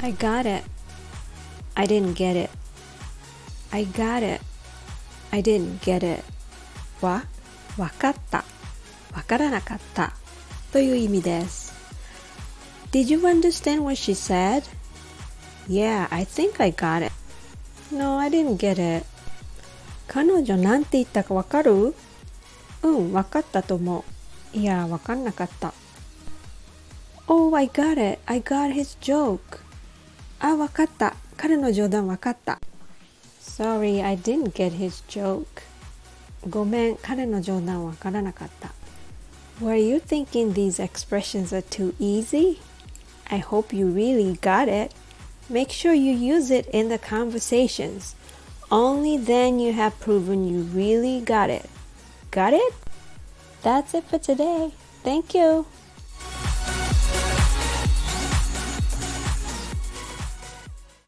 I got it. I didn't get it. I got it. I didn't get it. は、わかった。わからなかった。という意味です。Did you understand what she said? Yeah, I think I got it. No, I didn't get it. 彼女なんて言ったかわかるうん、わかったと思う。いや、わかんなかった。Oh, I got it. I got his joke. あ、わかった。彼の冗談わかった。Sorry, I didn't get his joke. ごめん、彼の冗談わからなかった。Were you thinking these expressions are too easy? I hope you really got it. Make sure you use it in the conversations. Only then you have proven you really got it. Got it? That's it for today. Thank you.